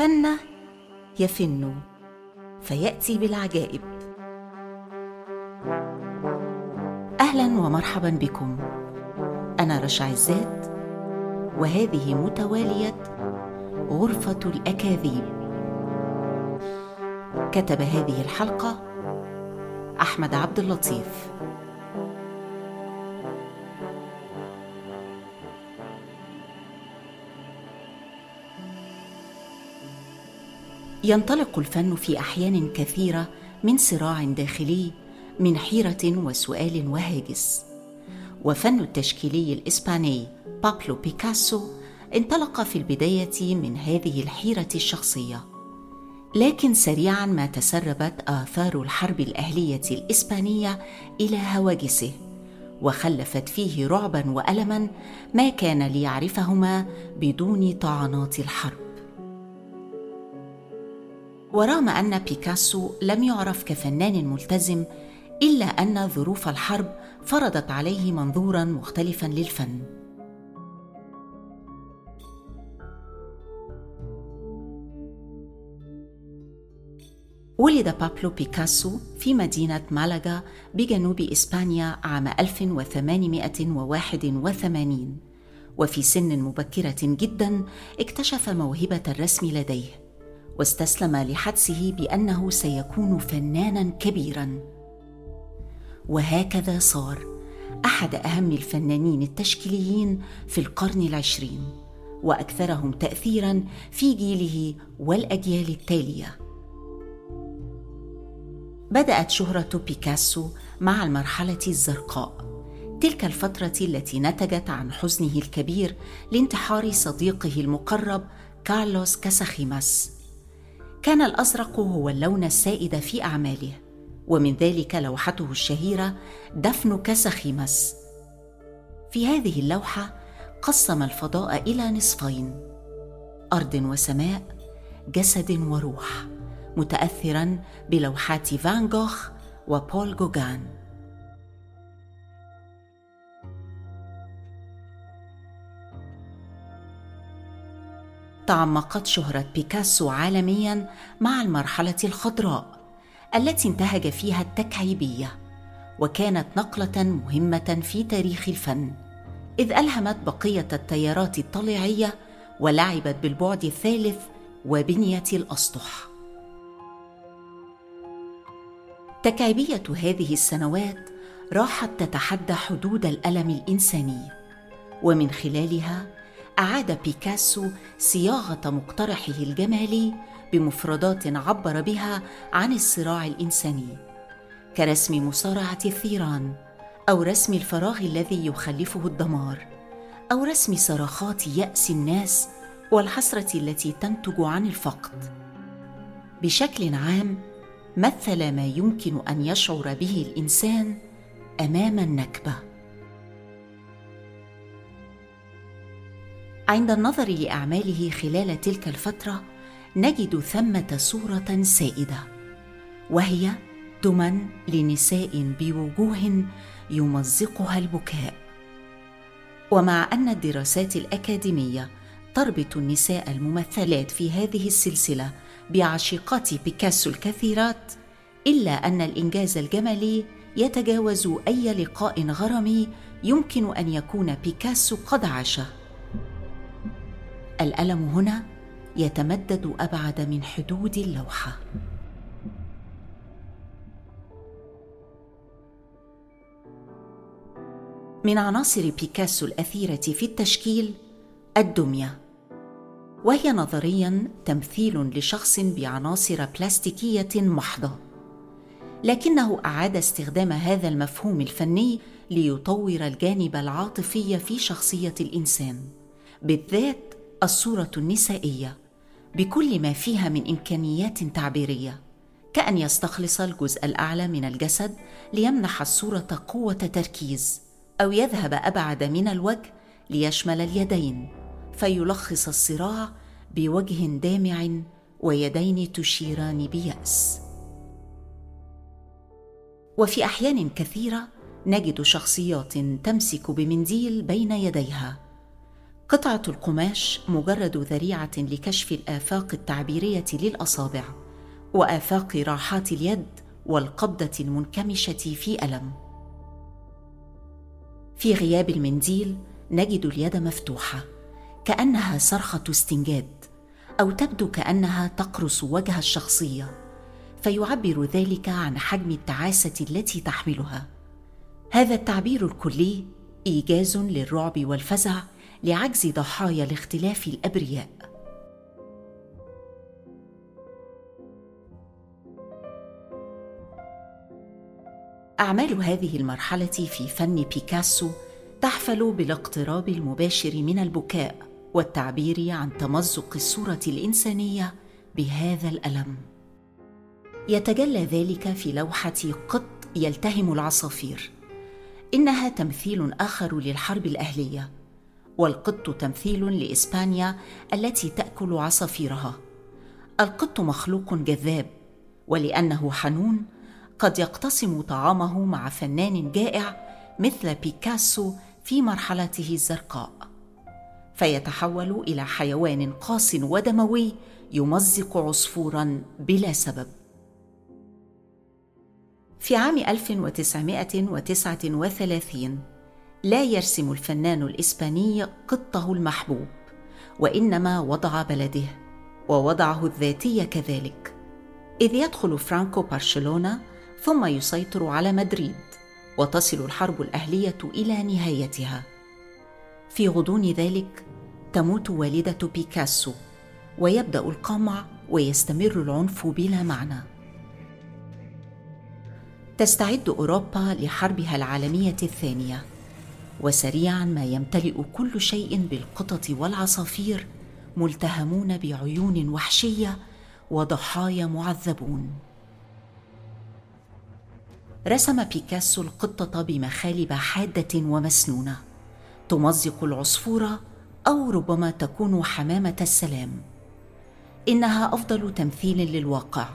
الفن يفن فيأتي بالعجائب. أهلا ومرحبا بكم. أنا رشا عزات وهذه متوالية غرفة الأكاذيب. كتب هذه الحلقة أحمد عبد اللطيف. ينطلق الفن في أحيان كثيرة من صراع داخلي من حيرة وسؤال وهاجس. وفن التشكيلي الإسباني بابلو بيكاسو انطلق في البداية من هذه الحيرة الشخصية. لكن سريعا ما تسربت آثار الحرب الأهلية الإسبانية إلى هواجسه وخلفت فيه رعبا والما ما كان ليعرفهما بدون طعنات الحرب. ورغم أن بيكاسو لم يعرف كفنان ملتزم إلا أن ظروف الحرب فرضت عليه منظورا مختلفا للفن. ولد بابلو بيكاسو في مدينة مالاغا بجنوب إسبانيا عام 1881 وفي سن مبكرة جدا اكتشف موهبة الرسم لديه. واستسلم لحدسه بأنه سيكون فنانا كبيرا. وهكذا صار أحد أهم الفنانين التشكيليين في القرن العشرين وأكثرهم تاثيرا في جيله والأجيال التالية. بدأت شهرة بيكاسو مع المرحلة الزرقاء تلك الفترة التي نتجت عن حزنه الكبير لانتحار صديقه المقرب كارلوس كاساخيماس. كان الأزرق هو اللون السائد في أعماله ومن ذلك لوحته الشهيرة دفن كسخيمس. في هذه اللوحة قسم الفضاء إلى نصفين أرض وسماء جسد وروح متاثرا بلوحات فان جوخ وبول جوغان. تعمقت شهرة بيكاسو عالميا مع المرحلة الخضراء التي انتهج فيها التكعيبية وكانت نقلة مهمة في تاريخ الفن إذ ألهمت بقية التيارات الطليعية ولعبت بالبعد الثالث وبنية الأسطح. تكعيبية هذه السنوات راحت تتحدى حدود الألم الإنساني ومن خلالها أعاد بيكاسو صياغة مقترحه الجمالي بمفردات عبر بها عن الصراع الإنساني. كرسم مصارعة الثيران أو رسم الفراغ الذي يخلفه الدمار أو رسم صرخات يأس الناس والحسرة التي تنتج عن الفقد. بشكل عام مثل ما يمكن أن يشعر به الإنسان أمام النكبة. عند النظر لاعماله خلال تلك الفترة نجد ثمة صورة سائدة وهي دمى لنساء بوجوه يمزقها البكاء. ومع أن الدراسات الأكاديمية تربط النساء الممثلات في هذه السلسلة بعشيقات بيكاسو الكثيرات إلا أن الإنجاز الجمالي يتجاوز أي لقاء غرامي يمكن أن يكون بيكاسو قد عاشه الألم هنا يتمدد أبعد من حدود اللوحة. من عناصر بيكاسو الأثيرة في التشكيل الدمية وهي نظريا تمثيل لشخص بعناصر بلاستيكية محضة لكنه أعاد استخدام هذا المفهوم الفني ليطور الجانب العاطفي في شخصية الإنسان بالذات الصورة النسائية بكل ما فيها من إمكانيات تعبيرية كأن يستخلص الجزء الأعلى من الجسد ليمنح الصورة قوة تركيز أو يذهب أبعد من الوجه ليشمل اليدين فيلخص الصراع بوجه دامع ويدين تشيران بيأس. وفي أحيان كثيرة نجد شخصيات تمسك بمنديل بين يديها. قطعة القماش مجرد ذريعة لكشف الآفاق التعبيرية للأصابع وآفاق راحات اليد والقبضة المنكمشة في ألم. في غياب المنديل نجد اليد مفتوحة كأنها صرخة استنجاد أو تبدو كأنها تقرص وجه الشخصية فيعبر ذلك عن حجم التعاسة التي تحملها. هذا التعبير الكلي إيجاز للرعب والفزع لعجز ضحايا الاختلاف الأبرياء. أعمال هذه المرحلة في فن بيكاسو تحفل بالاقتراب المباشر من البكاء والتعبير عن تمزق الصورة الإنسانية بهذا الألم. يتجلى ذلك في لوحة قط يلتهم العصافير إنها تمثيل آخر للحرب الأهلية. والقط تمثيل لإسبانيا التي تأكل عصافيرها. القط مخلوق جذاب ولأنه حنون قد يقتسم طعامه مع فنان جائع مثل بيكاسو في مرحلته الزرقاء. فيتحول إلى حيوان قاس ودموي يمزق عصفورا بلا سبب. في عام 1939 لا يرسم الفنان الإسباني قطه المحبوب وإنما وضع بلده ووضعه الذاتي كذلك. إذ يدخل فرانكو برشلونه ثم يسيطر على مدريد وتصل الحرب الأهلية إلى نهايتها. في غضون ذلك تموت والدة بيكاسو ويبدأ القمع ويستمر العنف بلا معنى. تستعد أوروبا لحربها العالمية الثانية. وسريعا ما يمتلئ كل شيء بالقطط والعصافير ملتهمون بعيون وحشية وضحايا معذبون. رسم بيكاسو القطة بمخالب حادة ومسنونة. تمزق العصفور أو ربما تكون حمامة السلام. إنها أفضل تمثيل للواقع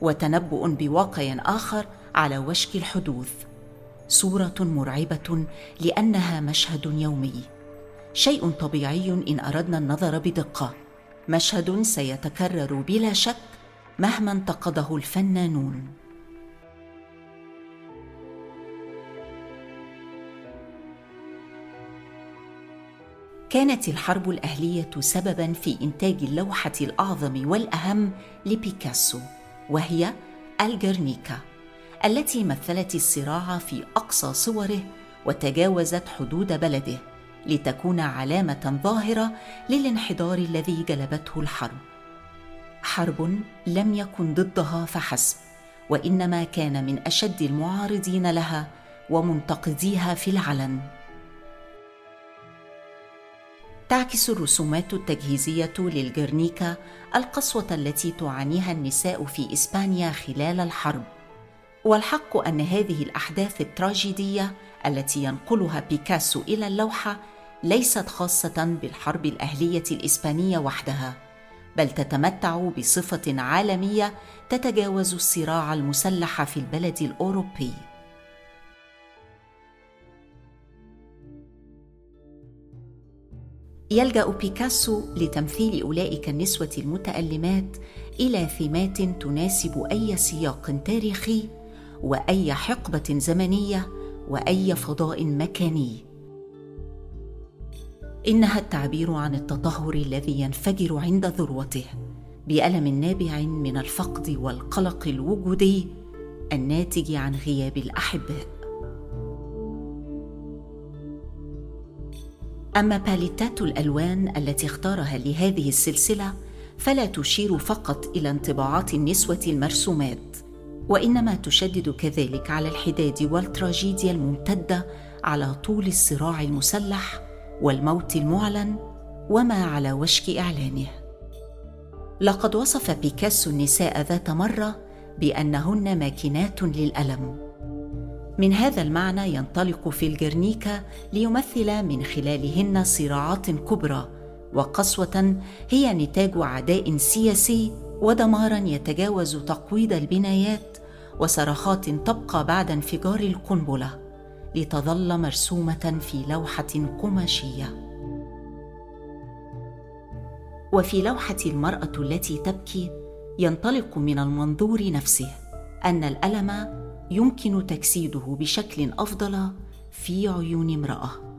وتنبؤ بواقع آخر على وشك الحدوث. صورة مرعبة لأنها مشهد يومي. شيء طبيعي إن أردنا النظر بدقة. مشهد سيتكرر بلا شك مهما انتقده الفنانون. كانت الحرب الأهلية سببا في إنتاج اللوحة الأعظم والأهم لبيكاسو وهي الجرنيكا. التي مثلت الصراع في أقصى صوره وتجاوزت حدود بلده لتكون علامة ظاهرة للانحدار الذي جلبته الحرب. حرب لم يكن ضدها فحسب وإنما كان من أشد المعارضين لها ومنتقديها في العلن. تعكس الرسومات التجهيزية للجرنيكا القسوة التي تعانيها النساء في إسبانيا خلال الحرب. والحق أن هذه الأحداث التراجيدية التي ينقلها بيكاسو إلى اللوحة ليست خاصة بالحرب الأهلية الإسبانية وحدها بل تتمتع بصفة عالمية تتجاوز الصراع المسلح في البلد الأوروبي. يلجأ بيكاسو لتمثيل أولئك النسوة المتألمات إلى ثيمات تناسب أي سياق تاريخي وأي حقبة زمنية وأي فضاء مكاني. إنها التعبير عن التطهر الذي ينفجر عند ذروته بألم نابع من الفقد والقلق الوجودي الناتج عن غياب الاحباء أما باليتات الألوان التي اختارها لهذه السلسلة فلا تشير فقط إلى انطباعات النسوة المرسومات. وإنما تشدد كذلك على الحداد والتراجيديا الممتدة على طول الصراع المسلح والموت المعلن وما على وشك إعلانه. لقد وصف بيكاسو النساء ذات مرة بأنهن ماكينات للألم. من هذا المعنى ينطلق في الجرنيكا ليمثل من خلالهن صراعات كبرى وقسوة هي نتاج عداء سياسي ودمارا يتجاوز تقويض البنايات وصرخات تبقى بعد انفجار القنبلة لتظل مرسومة في لوحة قماشية. وفي لوحة المرأة التي تبكي ينطلق من المنظور نفسه أن الألم يمكن تجسيده بشكل أفضل في عيون امرأة.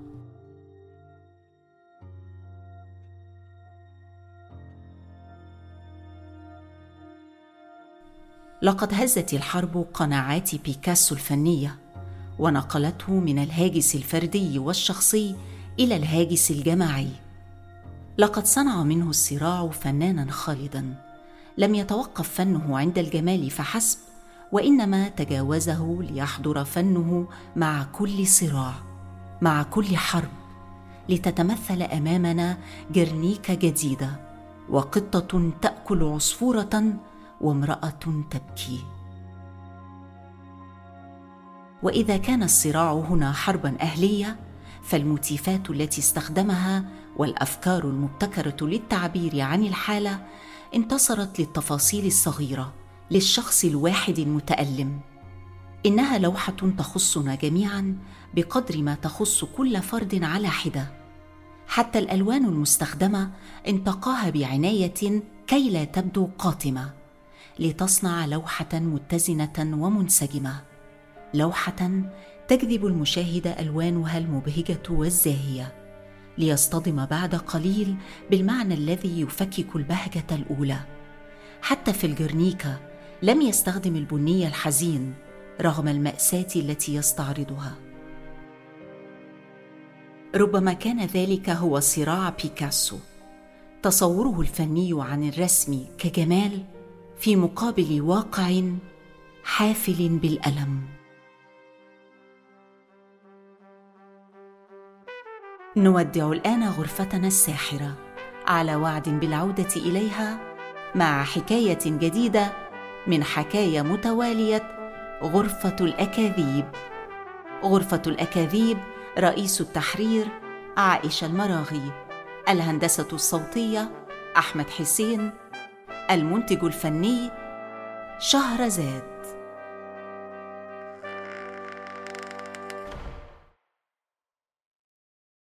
لقد هزت الحرب قناعات بيكاسو الفنية ونقلته من الهاجس الفردي والشخصي إلى الهاجس الجماعي. لقد صنع منه الصراع فنانا خالدا. لم يتوقف فنه عند الجمال فحسب وإنما تجاوزه ليحضر فنه مع كل صراع مع كل حرب لتتمثل أمامنا جرنيكا جديدة وقطة تأكل عصفورة وامرأة تبكي. وإذا كان الصراع هنا حربا أهلية فالموتيفات التي استخدمها والأفكار المبتكرة للتعبير عن الحالة انتصرت للتفاصيل الصغيرة للشخص الواحد المتألم. إنها لوحة تخصنا جميعا بقدر ما تخص كل فرد على حدة. حتى الألوان المستخدمة انتقاها بعناية كي لا تبدو قاتمة. لتصنع لوحة متزنة ومنسجمة. لوحة تجذب المشاهد ألوانها المبهجة والزاهية. ليصطدم بعد قليل بالمعنى الذي يفكك البهجة الأولى. حتى في الجرنيكا لم يستخدم البني الحزين رغم المأساة التي يستعرضها. ربما كان ذلك هو صراع بيكاسو. تصوره الفني عن الرسم كجمال في مقابل واقع حافل بالألم. نودع الآن غرفتنا الساحرة على وعد بالعودة إليها مع حكاية جديدة من حكايه متوالية غرفة الأكاذيب. غرفة الأكاذيب رئيس التحرير عائشة المراغي الهندسة الصوتية أحمد حسين المنتج الفني شهرزاد.